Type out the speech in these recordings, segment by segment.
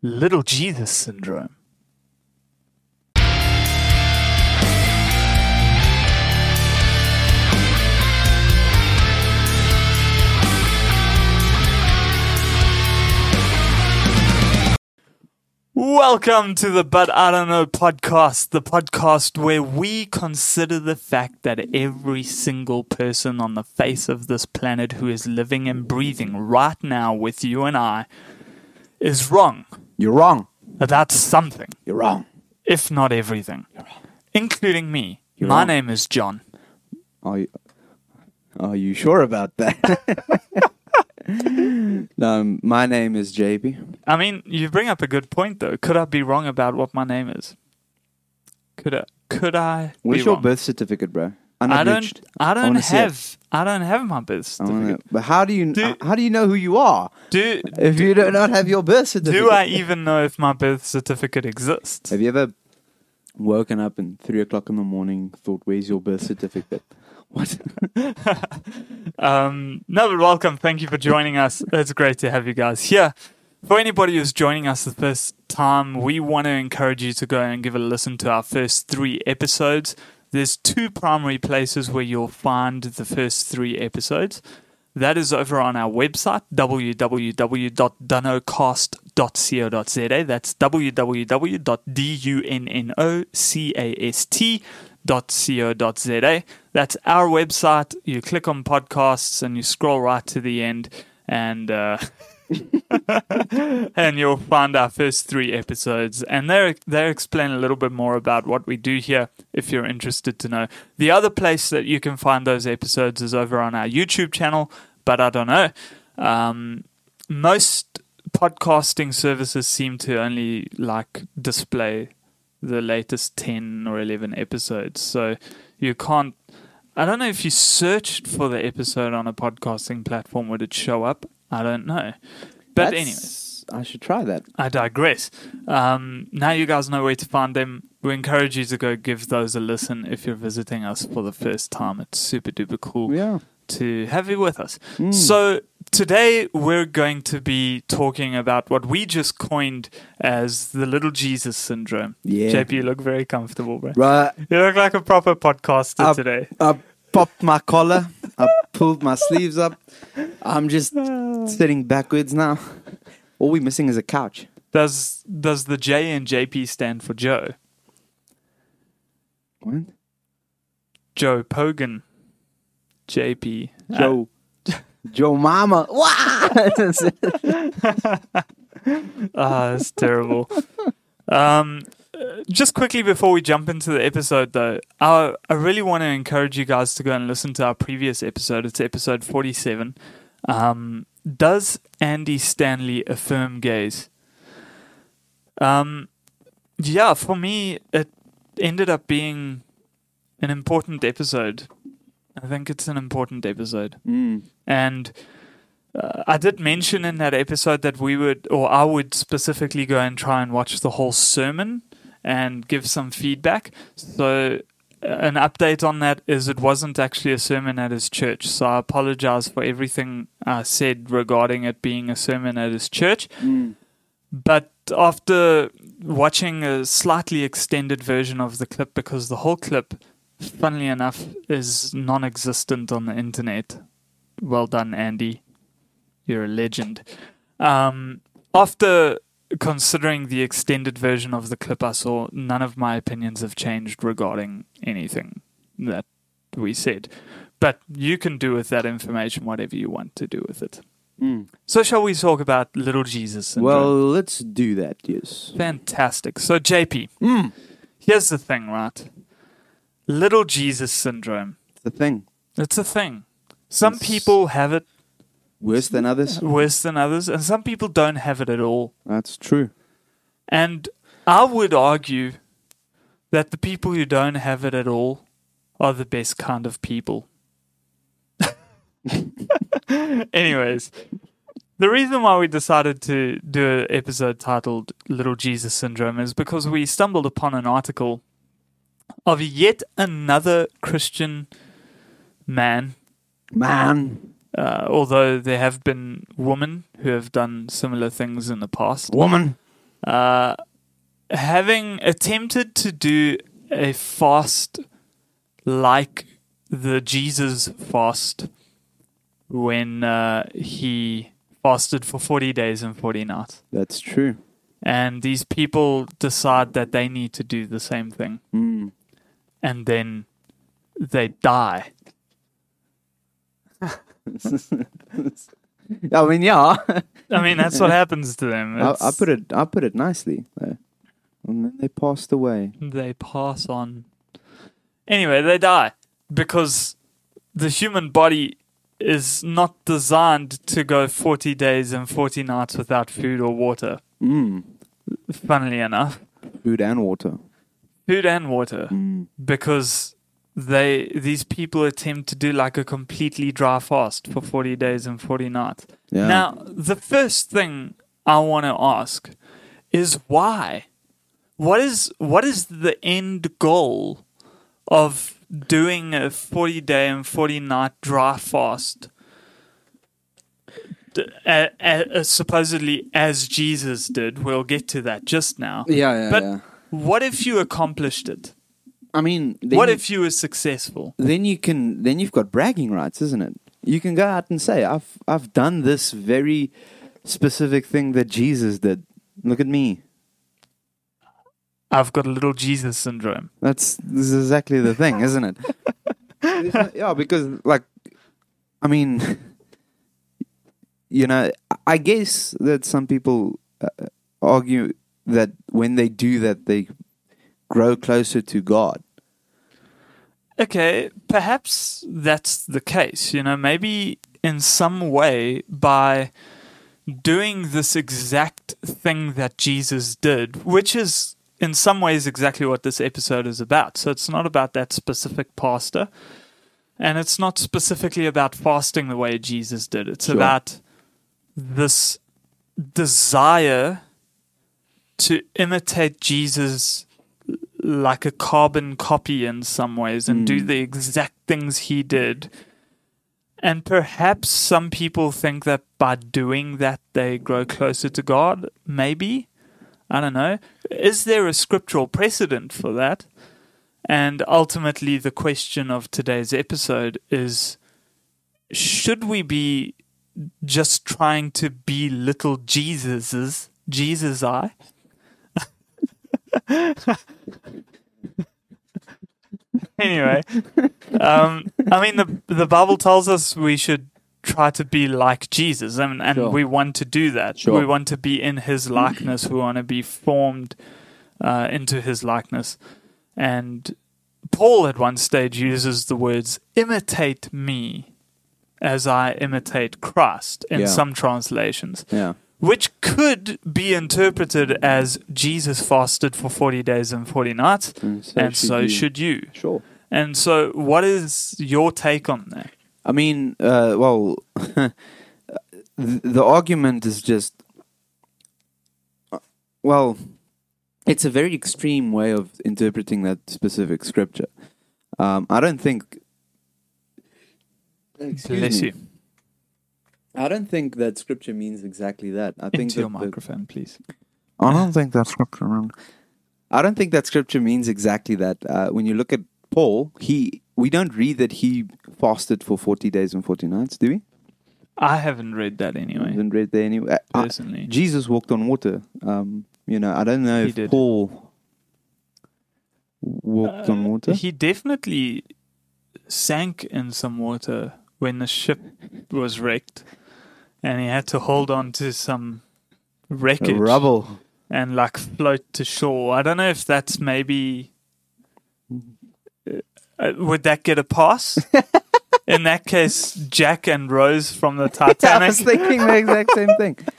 Little Jesus syndrome. Welcome to the But I Don't Know podcast, the podcast where we consider the fact that every single person on the face of this planet who is living and breathing right now with you and I is wrong You're wrong. That's something, You're wrong. if not everything, You're wrong. including me. You're My wrong. name is John. Are you, are you sure about that? no, um, my name is JB. I mean, you bring up a good point, though. Could I be wrong about what my name is? Could I? Could I? What's be your wrong? birth certificate, bro? I don't. I don't it. have. I don't have my birth certificate. but how do you Do- how do you know who you are Do if you do not have your birth certificate? Do I even know if my birth certificate exists? Have you ever woken up and three o'clock in the morning thought, "Where's your birth certificate?" What? Um, no, but welcome. Thank you for joining us. It's great to have you guys here. For anybody who's joining us the first time, we want to encourage you to go and give a listen to our first three episodes. There's two primary places where you'll find the first three episodes. That is over on our website, www.dunocast.co.za. That's www.dunocast.co.za. That's our website. You click on podcasts and you scroll right to the end, and uh, and you'll find our first three episodes. And they they explain a little bit more about what we do here, if you're interested to know. The other place that you can find those episodes is over on our YouTube channel. But I don't know. Um, most podcasting services seem to only like display the latest 10 or 11 episodes so you can't i don't know if you searched for the episode on a podcasting platform would it show up i don't know but anyway I should try that. I digress. Um, now you guys know where to find them. We encourage you to go give those a listen if you're visiting us for the first time. It's super duper cool Yeah. to have you with us. Mm. So today we're going to be talking about what we just coined as the little Jesus syndrome. Yeah. JP, you look very comfortable, bro. Right. You look like a proper podcaster Up. today. I popped my collar. I pulled my sleeves up. I'm just sitting backwards now. All we're missing is a couch. Does does the J in JP stand for Joe? What? Joe Pogan. JP. Joe. Joe Mama. What? Ah, that's terrible. Um, uh, just quickly before we jump into the episode, though, I, I really want to encourage you guys to go and listen to our previous episode. It's episode 47. Um, does Andy Stanley affirm gays? Um, yeah, for me, it ended up being an important episode. I think it's an important episode. Mm. And uh, I did mention in that episode that we would, or I would specifically go and try and watch the whole sermon and give some feedback. So, an update on that is it wasn't actually a sermon at his church. So, I apologize for everything I said regarding it being a sermon at his church. Mm. But after watching a slightly extended version of the clip, because the whole clip, funnily enough, is non existent on the internet. Well done, Andy. You're a legend. Um, after considering the extended version of the clip I saw, none of my opinions have changed regarding anything that we said. But you can do with that information whatever you want to do with it. Mm. So, shall we talk about little Jesus? Syndrome? Well, let's do that, yes. Fantastic. So, JP, Mm. here's the thing, right? Little Jesus syndrome. It's a thing. It's a thing. Some It's- people have it Worse than others? worse than others, and some people don't have it at all. That's true. And I would argue that the people who don't have it at all are the best kind of people. Anyways, the reason why we decided to do an episode titled Little Jesus Syndrome is because we stumbled upon an article of yet another Christian man Man. Uh, although there have been women who have done similar things in the past. Woman. Uh, having attempted to do a fast like the Jesus fast when uh, he fasted for 40 days and 40 nights. That's true. And these people decide that they need to do the same thing. Mm. And then they die. I mean, yeah. I mean, that's what happens to them. I, I put it. I put it nicely. Though. And then they passed away. they pass on. Anyway, they die because the human body is not designed to go 40 days and 40 nights without food or water, Mm. funnily enough. Food and water. Food and water. Mm. Because they these people attempt to do like a completely dry fast for 40 days and 40 nights. Yeah. Now, the first thing I want to ask is why? What is what is the end goal of doing a 40 day and 40 night dry fast? Supposedly as Jesus did. We'll get to that just now. yeah, yeah, But yeah. what if you accomplished it? I mean, then what you- if you were successful? then you can then you've got bragging rights, isn't it? You can go out and say, "I've I've done this very specific thing that Jesus did. Look at me." I've got a little Jesus syndrome. That's this is exactly the thing, isn't it? There's yeah, because like, I mean, you know, I guess that some people uh, argue that when they do that, they grow closer to God. Okay, perhaps that's the case. You know, maybe in some way by doing this exact thing that Jesus did, which is in some ways exactly what this episode is about. So it's not about that specific pastor, and it's not specifically about fasting the way Jesus did. It's Sure. about this desire to imitate Jesus like a carbon copy in some ways and do Mm. the exact things he did. And perhaps some people think that by doing that they grow closer to God. Maybe. I don't know. Is there a scriptural precedent for that? And ultimately, the question of today's episode is should we be just trying to be little Jesuses? Jesus I? anyway, um, I mean, the the Bible tells us we should try to be like Jesus, and, and Sure. we want to do that. Sure. We want to be in His likeness. we want to be formed uh, into His likeness. And Paul, at one stage, uses the words "imitate me." As I imitate Christ in Yeah. some translations Yeah. Which could be interpreted as Jesus fasted for 40 days and 40 nights, And so, and so you. should you. Sure. And so, what is your take on that? I mean, uh, well, the, the argument is just, uh, well, it's a very extreme way of interpreting that specific scripture. Um, I don't think. Excuse Bless me. you. I don't think that scripture means exactly that. I think Into your that the- microphone, please. I don't think that scripture. mean- I don't think that scripture means exactly that. Uh, when you look at Paul, he we don't read that he fasted for forty days and forty nights, do we? I haven't read that I anyway, haven't read there anyway. Uh, I- personally. Jesus walked on water. Um, you know, I don't know He if did. Paul walked on Uh, water. He definitely sank in some water when the ship was wrecked, and he had to hold on to some wreckage Rubble. and like float to shore. I don't know if that's maybe. Uh, would that get a pass? In that case, Jack and Rose from the Titanic. I was thinking the exact same thing.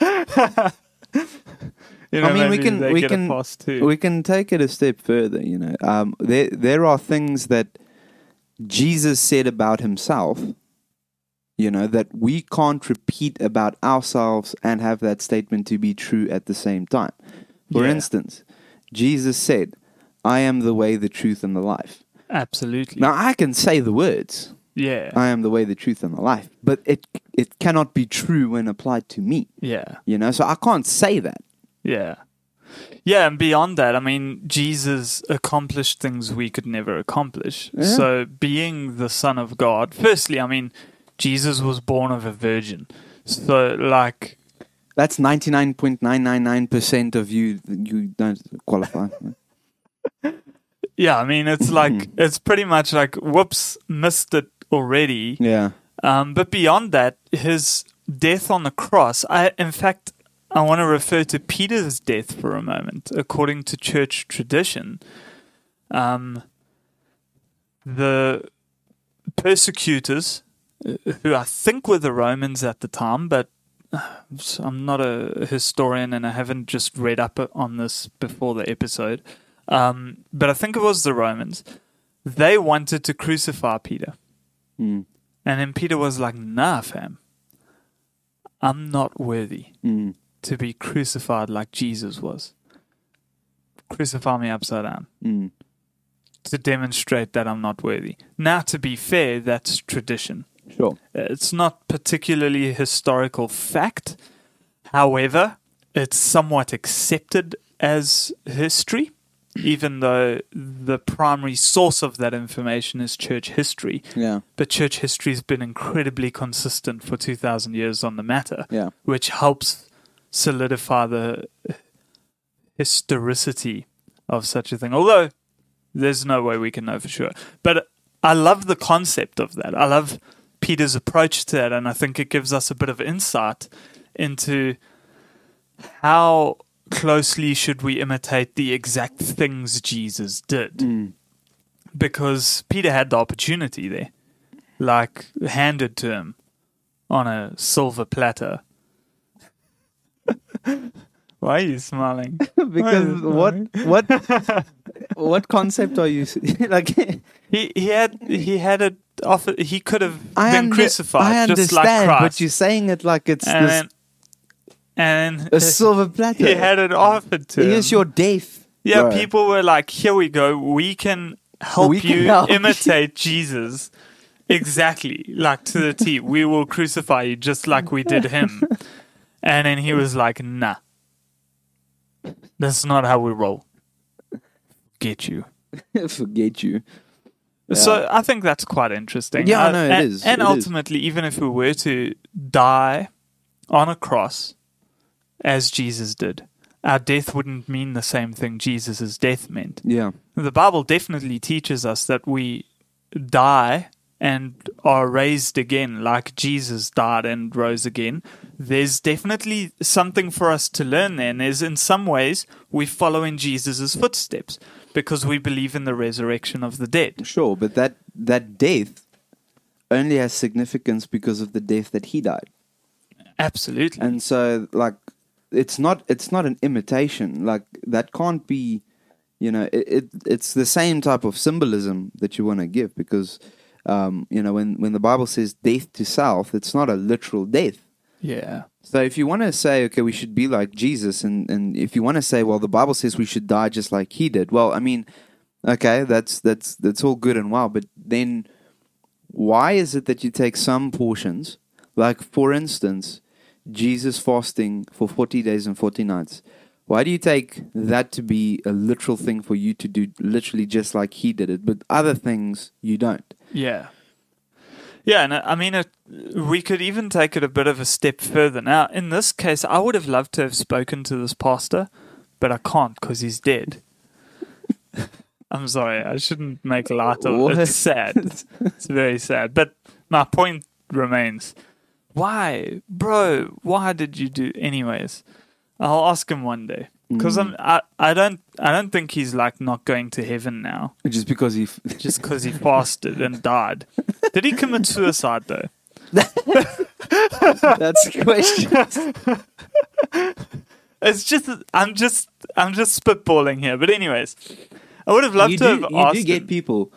you know, I mean, we can- we can-. We can take it a step further. You know, um, there there are things that Jesus said about himself. You know that we can't repeat about ourselves and have that statement to be true at the same time. For Yeah. instance, Jesus said, "I am the way, the truth, and the life." Absolutely. Now I can say the words, yeah. "I am the way, the truth, and the life," but it it cannot be true when applied to me. yeah. You know, so I can't say that. Yeah. Yeah, and beyond that, I mean, Jesus accomplished things we could never accomplish. Yeah. So, being the Son of God, firstly, I mean, Jesus was born of a virgin. So, like, That's ninety nine point nine nine nine percent of you. You don't qualify. yeah, I mean, it's like, it's pretty much like, whoops, missed it already. yeah. Um, but beyond that, his death on the cross, I, in fact, I want to refer to Peter's death for a moment. According to church tradition, um, the persecutors, who I think were the Romans at the time, but uh, I'm not a historian and I haven't just read up on this before the episode, um, but I think it was the Romans. They wanted to crucify Peter. Mm. And then Peter was like, nah, fam. I'm not worthy Mm. to be crucified like Jesus was. Crucify me upside down Mm. to demonstrate that I'm not worthy. Now, to be fair, that's tradition. Sure. It's not particularly a historical fact. However, it's somewhat accepted as history, even though the primary source of that information is church history. Yeah. But church history has been incredibly consistent for 2,000 years on the matter, Yeah. which helps solidify the historicity of such a thing. Although there's no way we can know for sure. But I love the concept of that. I love Peter's approach to that, and I think it gives us a bit of insight into how closely should we imitate the exact things Jesus did Mm. because Peter had the opportunity there, like handed to him on a silver platter. Why are you smiling? because what what what concept are you like? He he had he had it offer. He could have I been under- crucified I just understand, like but you're saying it like it's and this, then, and a silver platter. he had it offered to him. Here's your death. Yeah, bro. people were like, "Here we go. We can help We can you help you." imitate Jesus." Exactly, like to the T. We will crucify you just like we did him. And then he was like, "Nah, that's not how we roll. Get you." Forget you. So I think that's quite interesting. Yeah, Uh, no, it and, is. And It is. ultimately, even if we were to die on a cross as Jesus did, our death wouldn't mean the same thing Jesus' death meant. Yeah. The Bible definitely teaches us that we die and are raised again like Jesus died and rose again. There's definitely something for us to learn there. And there's in some ways we follow in Jesus' footsteps because we believe in the resurrection of the dead. Sure, but that that death only has significance because of the death that he died. Absolutely. And so like it's not it's not an imitation. Like that can't be you know, it, it it's the same type of symbolism that you want to give because um, you know, when, when the Bible says death to self, it's not a literal death. yeah. So if you want to say, okay, we should be like Jesus, and, and if you want to say, well, the Bible says we should die just like he did, well, I mean, okay, that's that's that's all good and well, but then why is it that you take some portions, like for instance, Jesus fasting for forty days and forty nights? Why do you take that to be a literal thing for you to do, literally just like he did it, but other things you don't? Yeah. Yeah, and uh, I mean, it, we could even take it a bit of a step further. Now, in this case, I would have loved to have spoken to this pastor, but I can't because he's dead. I'm sorry, I shouldn't make light of it. It's sad. It's very sad. But my point remains why, bro, why did you do. Anyways, I'll ask him one day. Because I'm, I, I don't, I don't think he's like not going to heaven now Just because he, f- just because he fasted and died. Did he commit suicide though? that's the question. It's just I'm just I'm just spitballing here. But anyways, I would have loved you to do, have you asked. do get him. people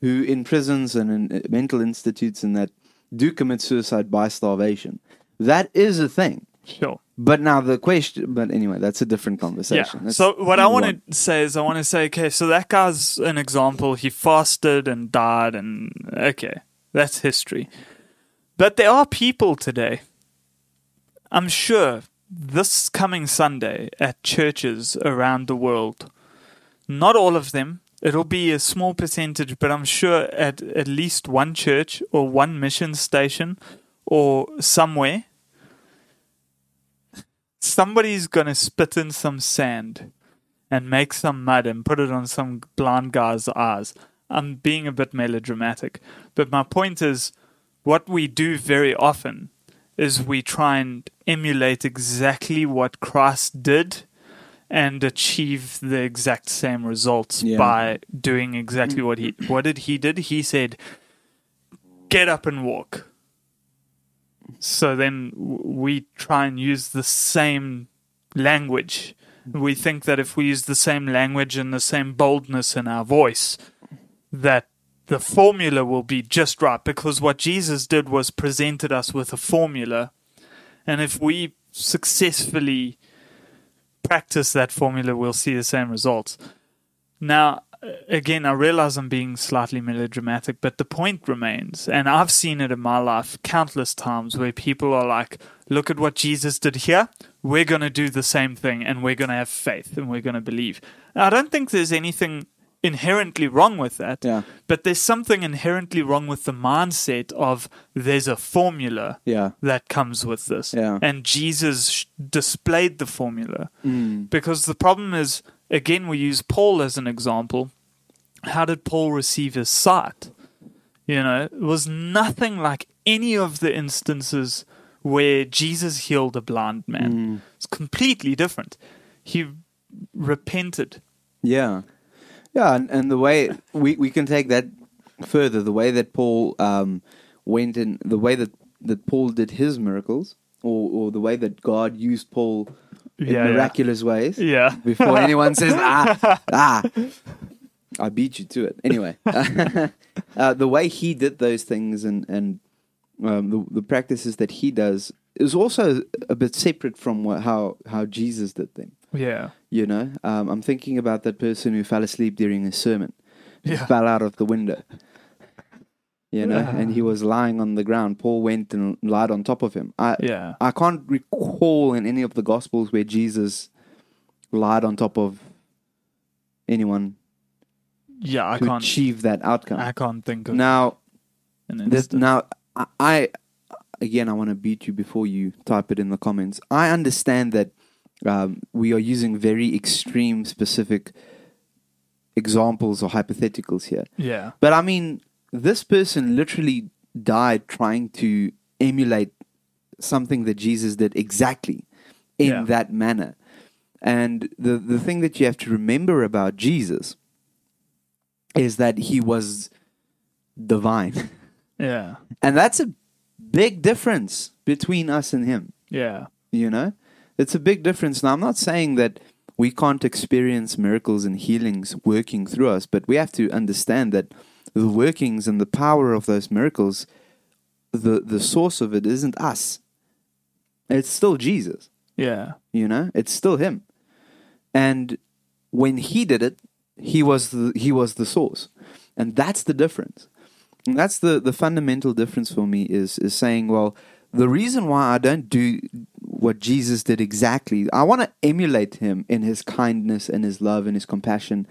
who in prisons and in uh, mental institutes and that do commit suicide by starvation. That is a thing. Sure. But now the question, but anyway, that's a different Yeah. conversation. That's- So what I want to say is I want to say okay, so that guy's an example. He fasted and died, and okay, that's history. But there are people today. I'm sure this coming Sunday at churches around the world, not all of them, it'll be a small percentage, but I'm sure at at least one church or one mission station or somewhere, somebody's going to spit in some sand and make some mud and put it on some blind guy's eyes. I'm being a bit melodramatic, but my point is what we do very often is we try and emulate exactly what Christ did and achieve the exact same results Yeah. by doing exactly what he what did he did he said get up and walk so then we try and use the same language. We think that if we use the same language and the same boldness in our voice that the formula will be just right. Because what Jesus did was presented us with a formula. And if we successfully practice that formula we'll see the same results. Now again i realize i'm being slightly melodramatic but the point remains and i've seen it in my life countless times where people are like look at what jesus did here we're going to do the same thing and we're going to have faith and we're going to believe now, i don't think there's anything inherently wrong with that Yeah. but there's something inherently wrong with the mindset of there's a formula Yeah. that comes with this. Yeah. And Jesus sh- displayed the formula. Mm. Because the problem is, again, we use Paul as an example. How did Paul receive his sight? You know, it was nothing like any of the instances where Jesus healed a blind man. Mm. It's completely different. He repented. Yeah, yeah, and, and the way we, we can take that further, the way that Paul um, went in, the way that, that Paul did his miracles, or, or the way that God used Paul in Yeah, yeah. miraculous ways. Yeah. Before anyone says ah ah, I beat you to it. Anyway, uh, the way he did those things and and um, the the practices that he does is also a bit separate from what, how how Jesus did them. Yeah. You know, um, I'm thinking about that person who fell asleep during a sermon, Yeah. fell out of the window. You know, Yeah. and he was lying on the ground. Paul went and lied on top of him. I Yeah. I can't recall in any of the gospels where Jesus lied on top of anyone Yeah. I can't. achieve that outcome. I can't think of now, this, now I, I again I want to beat you before you type it in the comments. I understand that um, we are using very extreme, specific examples or hypotheticals here. Yeah. But I mean, this person literally died trying to emulate something that Jesus did exactly in Yeah. that manner. And the, the thing that you have to remember about Jesus is that he was divine. Yeah. And that's a big difference between us and him, Yeah. you know? It's a big difference. Now, I'm not saying that we can't experience miracles and healings working through us, but we have to understand that the workings and the power of those miracles, the, the source of it isn't us. It's still Jesus, Yeah. you know? It's still him. And when he did it, he was the, he was the source. And that's the difference. And that's the, the fundamental difference for me is is saying, well, the reason why I don't do what Jesus did exactly, I want to emulate him in his kindness and his love and his compassion,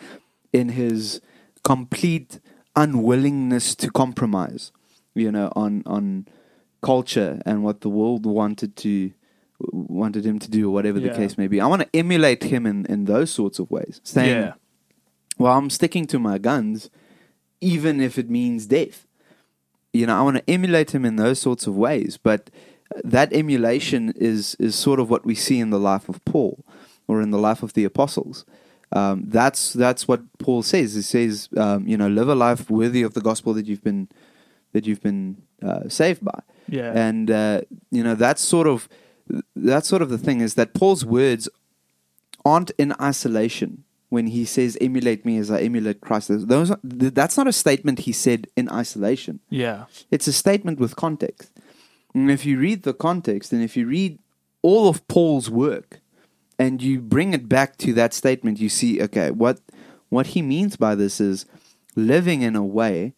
in his complete unwillingness to compromise, you know, on on culture and what the world wanted to wanted him to do or whatever the case may be. I want to emulate him in, in those sorts of ways. Saying, Yeah. well, I'm sticking to my guns, even if it means death. You know, I want to emulate him in those sorts of ways. But that emulation is is sort of what we see in the life of Paul, or in the life of the apostles. Um, that's that's what Paul says. He says, um, you know, live a life worthy of the gospel that you've been that you've been uh, saved by. Yeah. And uh, you know, that's sort of that's sort of the thing is that Paul's words aren't in isolation when he says emulate me as I emulate Christ. Those are, that's not a statement he said in isolation. yeah. It's a statement with context. And if you read the context and if you read all of Paul's work and you bring it back to that statement, you see, okay, what what he means by this is living in a way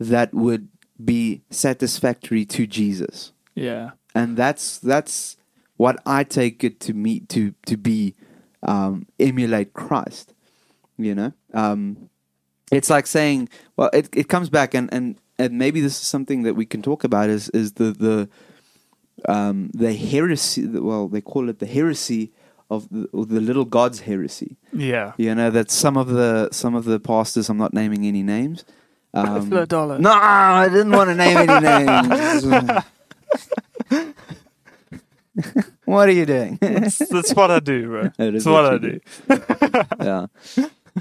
that would be satisfactory to Jesus Yeah. and that's that's what I take it to me to to be um, emulate Christ. You know, um, it's like saying, well, it it comes back and and and maybe this is something that we can talk about is is the the um, the heresy. Well, they call it the heresy of the, the little gods heresy. Yeah. You know that some of the some of the pastors, I'm not naming any names. Um, Creflo Dollar. no, I didn't want to name any names. what are you doing? That's, that's what I do, bro. That's what I what do. yeah.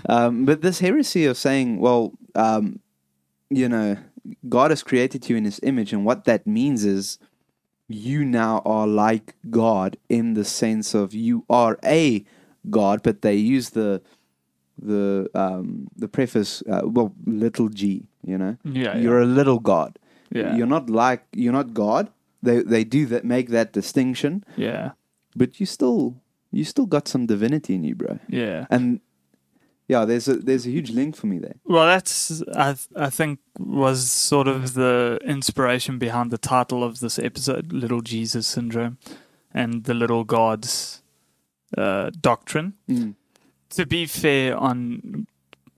Um, but this heresy of saying, well, um, you know, God has created you in His image, and what that means is you now are like God in the sense of you are a God, but they use the the um, the preface, uh, well, little g. You know, Yeah. you're a little God. Yeah. You're not like you're not God. They they do that make that distinction, yeah. but you still you still got some divinity in you, bro. Yeah. And yeah, there's a there's a huge link for me there. Well, that's I I think was sort of the inspiration behind the title of this episode, "Little Jesus Syndrome," and the little gods uh, doctrine. To be fair on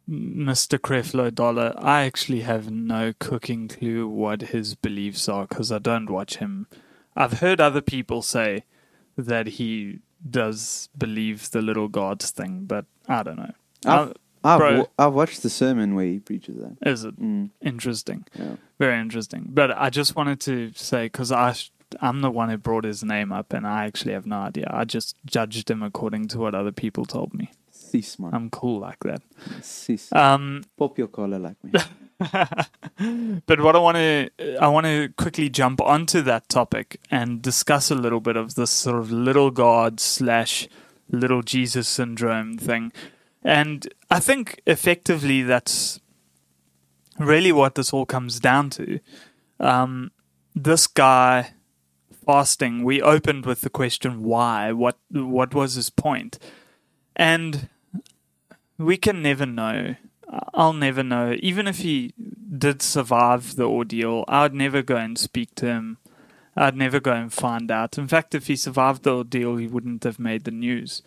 Mr. Creflo Dollar, I actually have no cooking clue what his beliefs are because I don't watch him. I've heard other people say that he does believe the little gods thing, but I don't know. I've, I've, bro. wa- I've watched the sermon where he preaches that. is it Mm, interesting? yeah. Very interesting. But I just wanted to say because I sh- I'm the one who brought his name up, and I actually have no idea. I just judged him according to what other people told me. Cis, man. I'm cool like that. Cis. Um, Pop your collar like me. but what I want to I want to quickly jump onto that topic and discuss a little bit of this sort of little God slash little Jesus syndrome thing, and I think effectively that's really what this all comes down to. Um, this guy fasting. We opened with the question why. What what was his point? And we can never know. I'll never know. Even if he did survive the ordeal, I'd never go and speak to him. I'd never go and find out. In fact, if he survived the ordeal, he wouldn't have made the news.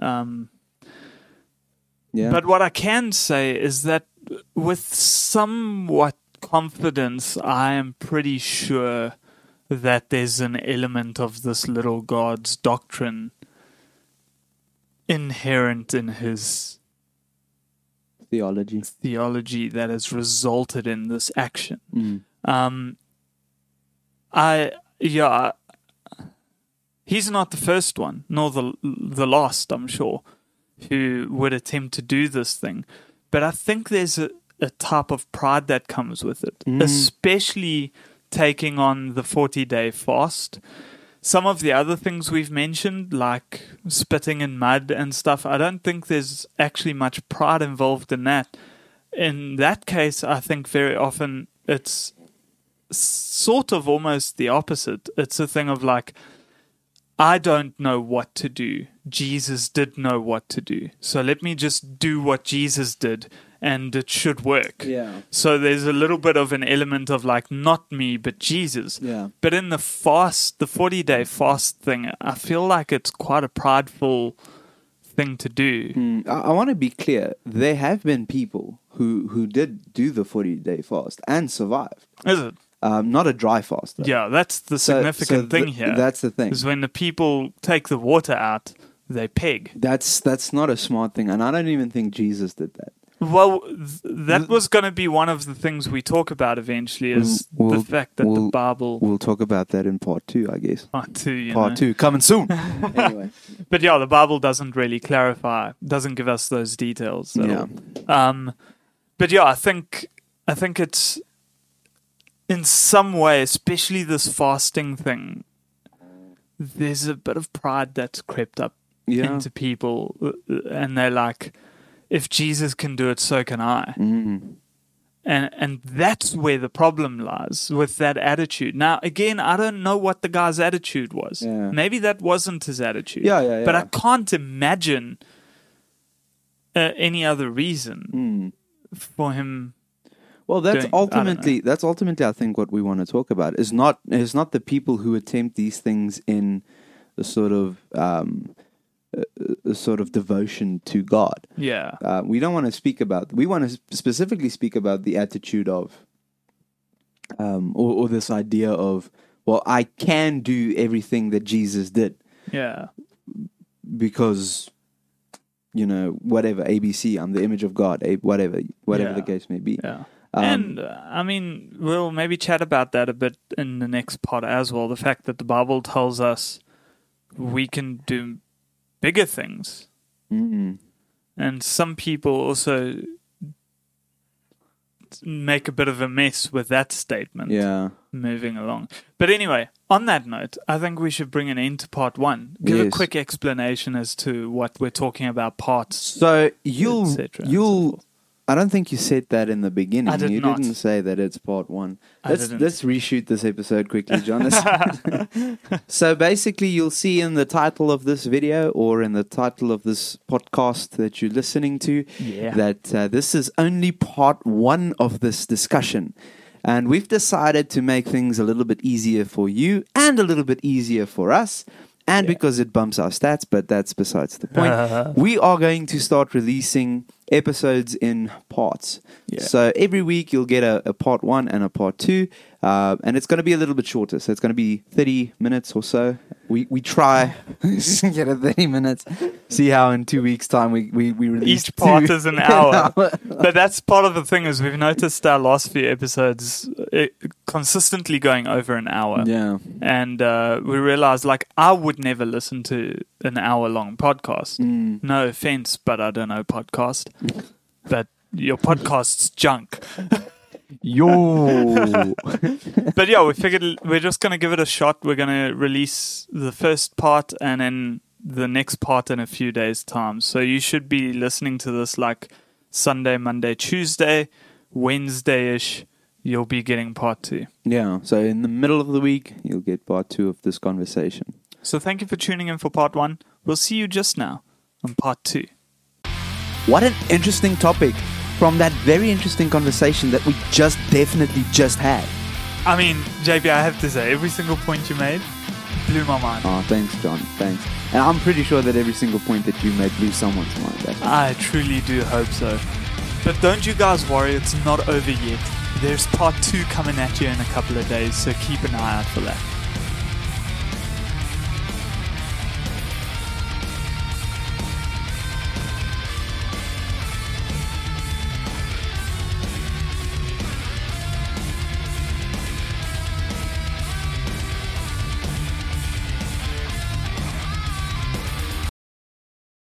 Um, Yeah. but what I can say is that with somewhat confidence, I am pretty sure that there's an element of this little God's doctrine inherent in his theology. theology that has resulted in this action. Mm. Um, I yeah, he's not the first one, nor the the last. I'm sure, who would attempt to do this thing, but I think there's a, a type of pride that comes with it, Mm. especially taking on the 40 day fast. Some of the other things we've mentioned, like spitting in mud and stuff, I don't think there's actually much pride involved in that. In that case, I think very often it's sort of almost the opposite. It's a thing of like, I don't know what to do. Jesus did know what to do. So let me just do what Jesus did and it should work. Yeah. So there's a little bit of an element of like, not me, but Jesus. Yeah. But in the fast, the 40 day fast thing, I feel like it's quite a prideful thing to do. Mm, I, I want to be clear. There have been people who who did do the forty day fast and survived. Is it? Um, not a dry fast. Though. Yeah, that's the So- significant so thing th- here. That's the thing. is when the people take the water out, they peg. That's that's not a smart thing, and I don't even think Jesus did that. Well, th- that was going to be one of the things we talk about eventually is We'll- the fact that the we'll- Bible We'll talk about that in part two, I guess. part two, you Part know. two coming soon. anyway, But yeah, the Bible doesn't really clarify, doesn't give us those details. At yeah. Um, but yeah, I think I think it's in some way, especially this fasting thing. There's a bit of pride that's crept up yeah. into people, uh, and they're like, "If Jesus can do it, so can I." Mm. And and that's where the problem lies with that attitude. Now, again, I don't know what the guy's attitude was. Yeah. Maybe that wasn't his attitude. Yeah, yeah, But I can't imagine uh, any other reason Mm. for him. Well, that's doing- ultimately that's ultimately I think what we want to talk about is not is not the people who attempt these things in a sort of um, a, a sort of devotion to God. Yeah. Uh, we don't want to speak about. We want to specifically speak about the attitude of, um, or, or this idea of, well, I can do everything that Jesus did Yeah. because, you know, whatever ABC, I'm the image of God, whatever, whatever Yeah. the case may be. Yeah. Um, and I mean, we'll maybe chat about that a bit in the next part as well. The fact that the Bible tells us we can do bigger things, mm, and some people also make a bit of a mess with that statement. yeah, Moving along. But anyway, on that note, I think we should bring an end to part one. Give a quick explanation as to what we're talking about parts. So you'll et cetera you'll. I don't think you said that in the beginning. I did you not. didn't say that it's part one. I Let's didn't. let's reshoot this episode quickly, Jonathan. so basically, you'll see in the title of this video or in the title of this podcast that you're listening to Yeah. that uh, this is only part one of this discussion. And we've decided to make things a little bit easier for you and a little bit easier for us. And Yeah. because it bumps our stats, but that's besides the point. we are going to start releasing episodes in parts. Yeah. So every week you'll get a, a part one and a part two, uh, and it's going to be a little bit shorter. So it's going to be thirty minutes or so. We we try get it thirty minutes. See how in two weeks' time we we, we release Each part two- is an hour. but that's part of the thing is we've noticed our last few episodes uh, consistently going over an hour. yeah. And uh, we realized, like, I would never listen to an hour long podcast. Mm. No offense, but I don't know podcast. but your podcast's junk. Yo. But yeah, we figured we're just going to give it a shot. We're going to release the first part and then the next part in a few days' time. So you should be listening to this like Sunday, Monday, Tuesday, Wednesday ish. You'll be getting part two. yeah. So in the middle of the week you'll get part two of this conversation. So thank you for tuning in for part one. We'll see you just now on part two. What an interesting topic from that very interesting conversation that we just definitely just had. I mean, JB, I have to say, every single point you made blew my mind. Oh, thanks, John. Thanks. And I'm pretty sure that every single point that you made blew someone's mind. Actually. I truly do hope so. But don't you guys worry, it's not over yet. There's part two coming at you in a couple of days, so keep an eye out for that.